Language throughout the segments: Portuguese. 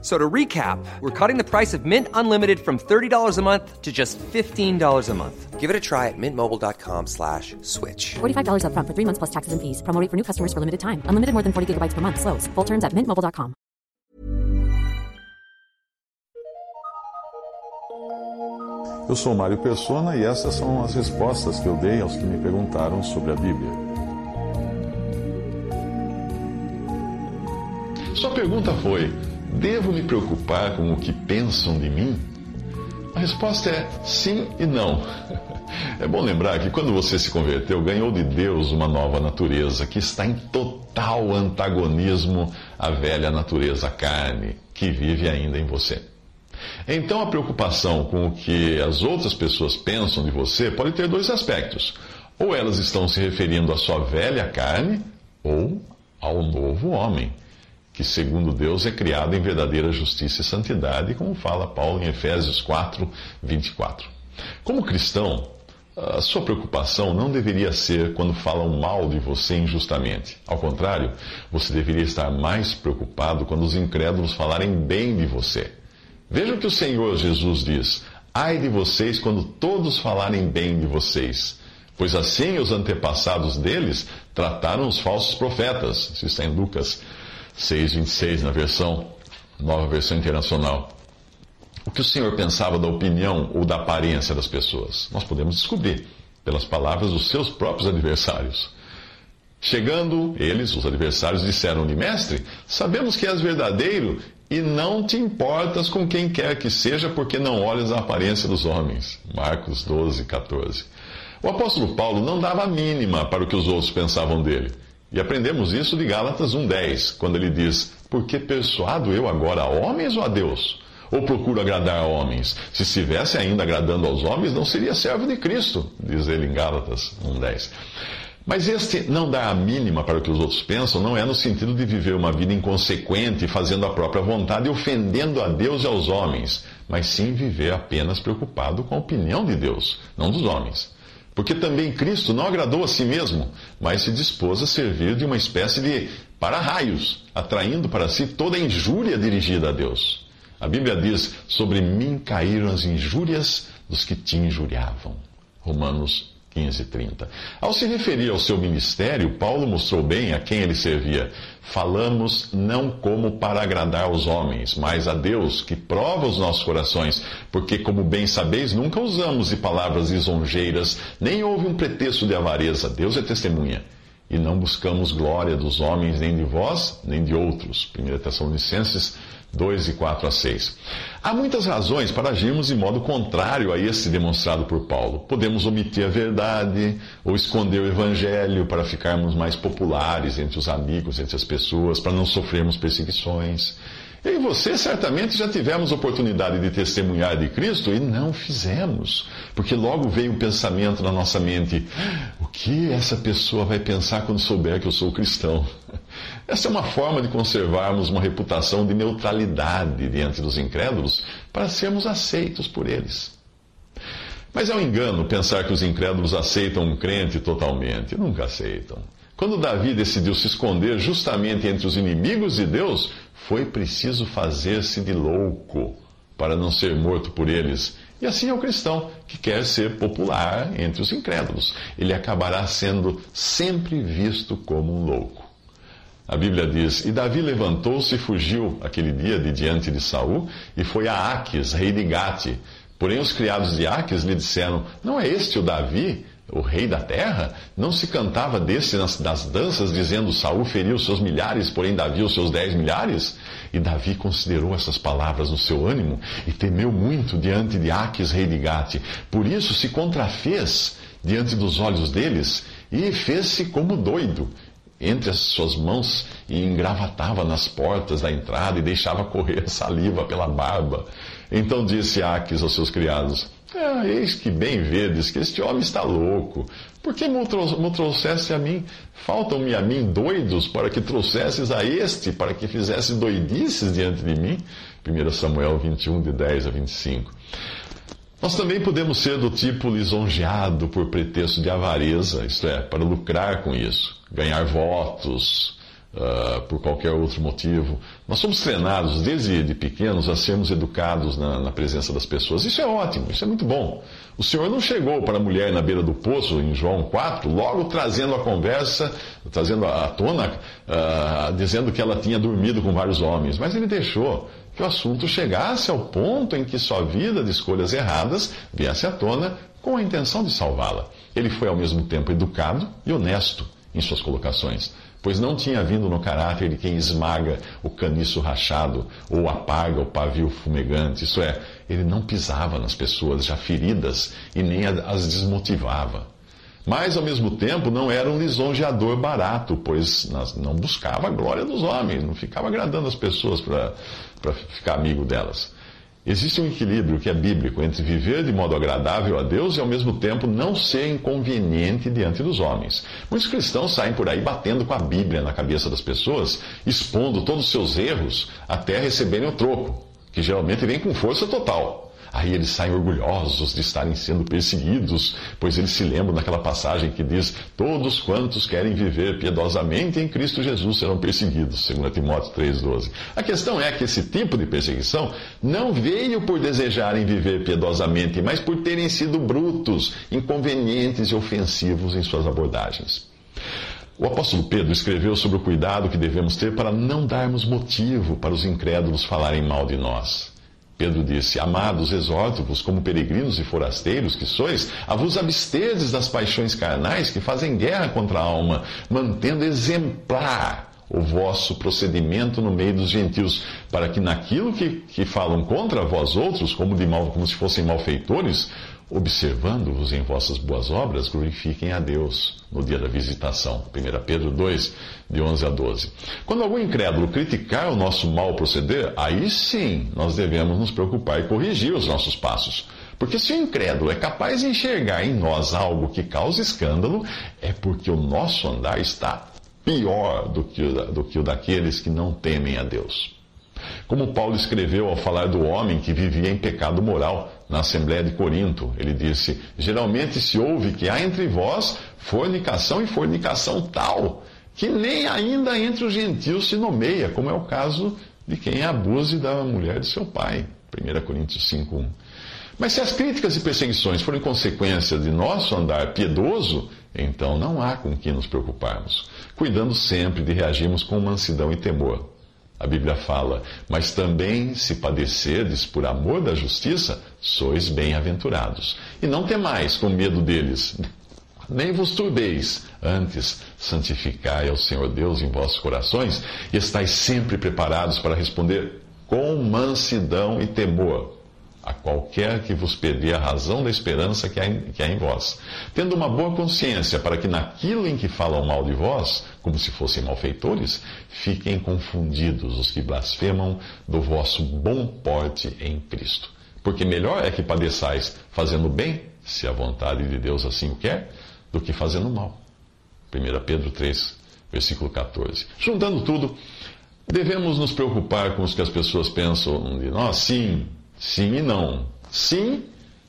So to recap, we're cutting the price of Mint Unlimited from $30 a month to just $15 a month. Give it a try at mintmobile.com slash switch. $45 upfront for three months plus taxes and fees. Promo rate for new customers for limited time. Unlimited more than 40 gigabytes per month. Slows. Full terms at mintmobile.com. Eu sou Mário Persona e essas são as respostas que eu dei aos que me perguntaram sobre a Bíblia. Sua pergunta foi: devo me preocupar com o que pensam de mim? A resposta é sim e não. É bom lembrar que quando você se converteu, ganhou de Deus uma nova natureza que está em total antagonismo à velha natureza carne que vive ainda em você. Então a preocupação com o que as outras pessoas pensam de você pode ter dois aspectos. Ou elas estão se referindo à sua velha carne, ou ao novo homem que, segundo Deus, é criado em verdadeira justiça e santidade, como fala Paulo em Efésios 4, 24. Como cristão, a sua preocupação não deveria ser quando falam mal de você injustamente. Ao contrário, você deveria estar mais preocupado quando os incrédulos falarem bem de você. Veja o que o Senhor Jesus diz: Ai de vocês quando todos falarem bem de vocês. Pois assim os antepassados deles trataram os falsos profetas. Isso está em Lucas 6,26, na versão, nova versão internacional. O que o Senhor pensava da opinião ou da aparência das pessoas? Nós podemos descobrir pelas palavras dos seus próprios adversários. Chegando, eles, os adversários, disseram-lhe: Mestre, sabemos que és verdadeiro e não te importas com quem quer que seja, porque não olhas a aparência dos homens. Marcos 12, 14. O apóstolo Paulo não dava a mínima para o que os outros pensavam dele. E aprendemos isso de Gálatas 1,10, quando ele diz: Porque persuado eu agora a homens ou a Deus? Ou procuro agradar a homens? Se estivesse ainda agradando aos homens, não seria servo de Cristo, diz ele em Gálatas 1,10. Mas este não dar a mínima para o que os outros pensam não é no sentido de viver uma vida inconsequente, fazendo a própria vontade e ofendendo a Deus e aos homens, mas sim viver apenas preocupado com a opinião de Deus, não dos homens. Porque também Cristo não agradou a si mesmo, mas se dispôs a servir de uma espécie de para-raios, atraindo para si toda a injúria dirigida a Deus. A Bíblia diz: Sobre mim caíram as injúrias dos que te injuriavam. Romanos 15, 30. Ao se referir ao seu ministério, Paulo mostrou bem a quem ele servia. Falamos não como para agradar aos homens, mas a Deus, que prova os nossos corações, porque, como bem sabeis, nunca usamos de palavras lisonjeiras, nem houve um pretexto de avareza. Deus é testemunha. E não buscamos glória dos homens, nem de vós, nem de outros. 1 Tessalonicenses 2 e 4 a 6. Há muitas razões para agirmos de modo contrário a esse demonstrado por Paulo. Podemos omitir a verdade ou esconder o evangelho para ficarmos mais populares entre os amigos, entre as pessoas, para não sofrermos perseguições. Eu e você certamente já tivemos oportunidade de testemunhar de Cristo e não fizemos, porque logo veio um pensamento na nossa mente: o que essa pessoa vai pensar quando souber que eu sou cristão? Essa é uma forma de conservarmos uma reputação de neutralidade diante dos incrédulos para sermos aceitos por eles. Mas é um engano pensar que os incrédulos aceitam um crente totalmente. Nunca aceitam. Quando Davi decidiu se esconder justamente entre os inimigos de Deus, foi preciso fazer-se de louco para não ser morto por eles. E assim é o cristão que quer ser popular entre os incrédulos. Ele acabará sendo sempre visto como um louco. A Bíblia diz: E Davi levantou-se e fugiu aquele dia de diante de Saul e foi a Aques, rei de Gate. Porém, os criados de Aques lhe disseram: Não é este o Davi, o rei da terra? Não se cantava desse nas, nas danças, dizendo: Saul feriu seus milhares, porém Davi os seus dez milhares? E Davi considerou essas palavras no seu ânimo e temeu muito diante de Aques, rei de Gate. Por isso se contrafez diante dos olhos deles e fez-se como doido entre as suas mãos e engravatava nas portas da entrada e deixava correr saliva pela barba. Então disse Aques aos seus criados: Ah, eis que bem vedes que este homem está louco. Por que me trouxeste a mim? Faltam-me a mim doidos para que trouxesses a este, para que fizesse doidices diante de mim? 1 Samuel 21, de 10 a 25. Nós também podemos ser do tipo lisonjeado por pretexto de avareza, isto é, para lucrar com isso, ganhar votos, uh, por qualquer outro motivo. Nós somos treinados desde de pequenos a sermos educados na, na, presença das pessoas. Isso é ótimo, isso é muito bom. O Senhor não chegou para a mulher na beira do poço, em João 4, logo trazendo a conversa, trazendo à tona, uh, dizendo que ela tinha dormido com vários homens. Mas ele deixou que o assunto chegasse ao ponto em que sua vida de escolhas erradas viesse à tona com a intenção de salvá-la. Ele foi ao mesmo tempo educado e honesto em suas colocações pois não tinha vindo no caráter de quem esmaga o caniço rachado ou apaga o pavio fumegante, isso é, ele não pisava nas pessoas já feridas e nem as desmotivava. Mas, ao mesmo tempo, não era um lisonjeador barato, pois não buscava a glória dos homens, não ficava agradando as pessoas para ficar amigo delas. Existe um equilíbrio que é bíblico entre viver de modo agradável a Deus e, ao mesmo tempo, não ser inconveniente diante dos homens. Muitos cristãos saem por aí batendo com a Bíblia na cabeça das pessoas, expondo todos os seus erros até receberem o troco, que geralmente vem com força total. Aí eles saem orgulhosos de estarem sendo perseguidos, pois eles se lembram daquela passagem que diz: Todos quantos querem viver piedosamente em Cristo Jesus serão perseguidos, 2 Timóteo 3,12. A questão é que esse tipo de perseguição não veio por desejarem viver piedosamente, mas por terem sido brutos, inconvenientes e ofensivos em suas abordagens. O apóstolo Pedro escreveu sobre o cuidado que devemos ter para não darmos motivo para os incrédulos falarem mal de nós. Pedro disse: Amados, exorto-vos, como peregrinos e forasteiros que sois, a vos absterdes das paixões carnais que fazem guerra contra a alma, mantendo exemplar o vosso procedimento no meio dos gentios, para que naquilo que, que falam contra vós outros, como, de mal, como se fossem malfeitores, observando-vos em vossas boas obras, glorifiquem a Deus no dia da visitação. 1 Pedro 2, de 11 a 12. Quando algum incrédulo criticar o nosso mal proceder, aí sim nós devemos nos preocupar e corrigir os nossos passos. Porque se o incrédulo é capaz de enxergar em nós algo que causa escândalo, é porque o nosso andar está pior do que, o, do que o daqueles que não temem a Deus. Como Paulo escreveu ao falar do homem que vivia em pecado moral na Assembleia de Corinto, ele disse: Geralmente se ouve que há entre vós fornicação e fornicação tal, que nem ainda entre os gentios se nomeia, como é o caso de quem abuse da mulher de seu pai. 1 Coríntios 5:1. Mas se as críticas e perseguições forem consequência de nosso andar piedoso, então não há com que nos preocuparmos, cuidando sempre de reagirmos com mansidão e temor. A Bíblia fala: Mas também, se padecerdes por amor da justiça, sois bem-aventurados. E não temais com medo deles, nem vos turbeis. Antes, santificai ao Senhor Deus em vossos corações e estáis sempre preparados para responder com mansidão e temor a qualquer que vos pedir a razão da esperança que há, em, que há em vós, tendo uma boa consciência para que naquilo em que falam mal de vós, como se fossem malfeitores, fiquem confundidos os que blasfemam do vosso bom porte em Cristo. Porque melhor é que padeçais fazendo bem, se a vontade de Deus assim o quer, do que fazendo mal. 1 Pedro 3, versículo 14. Juntando tudo, devemos nos preocupar com os que as pessoas pensam de nós, sim, Sim e não. Sim,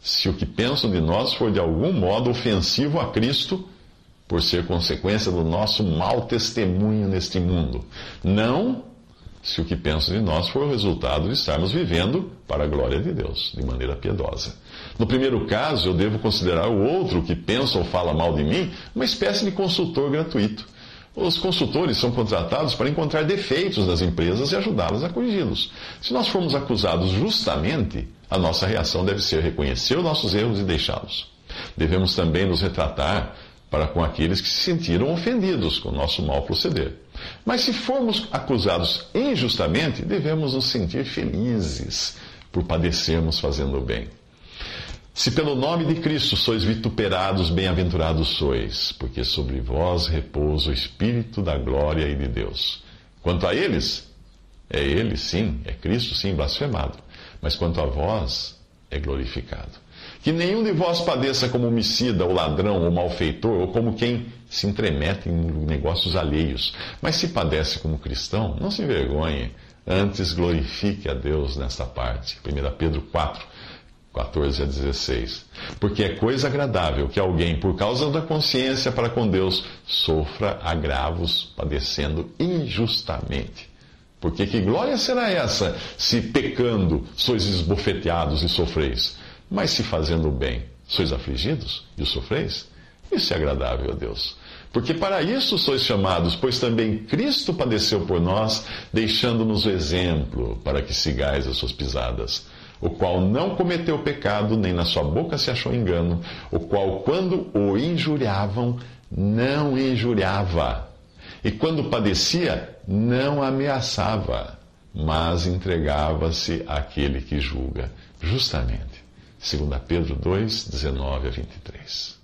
se o que pensam de nós for de algum modo ofensivo a Cristo, por ser consequência do nosso mau testemunho neste mundo. Não, se o que pensam de nós for o resultado de estarmos vivendo para a glória de Deus, de maneira piedosa. No primeiro caso, eu devo considerar o outro que pensa ou fala mal de mim uma espécie de consultor gratuito os consultores são contratados para encontrar defeitos das empresas e ajudá-las a corrigi-los. Se nós formos acusados justamente, a nossa reação deve ser reconhecer os nossos erros e deixá-los. Devemos também nos retratar para com aqueles que se sentiram ofendidos com o nosso mal proceder. Mas se formos acusados injustamente, devemos nos sentir felizes por padecermos fazendo o bem. Se pelo nome de Cristo sois vituperados, bem-aventurados sois, porque sobre vós repousa o Espírito da glória e de Deus. Quanto a eles, é ele sim, é Cristo sim blasfemado, mas quanto a vós, é glorificado. Que nenhum de vós padeça como homicida, ou ladrão, ou malfeitor, ou como quem se entremete em negócios alheios. Mas se padece como cristão, não se envergonhe, antes glorifique a Deus nesta parte. 1 Pedro 4, 14 a 16. Porque é coisa agradável que alguém, por causa da consciência para com Deus, sofra agravos padecendo injustamente. Porque que glória será essa, se pecando sois esbofeteados e sofreis? Mas se fazendo o bem sois afligidos e sofreis? Isso é agradável a Deus. Porque para isso sois chamados, pois também Cristo padeceu por nós, deixando-nos o exemplo, para que sigais as suas pisadas o qual não cometeu pecado, nem na sua boca se achou engano, o qual, quando o injuriavam, não injuriava, e quando padecia, não ameaçava, mas entregava-se àquele que julga justamente. 2 Pedro 2, 19 a 23.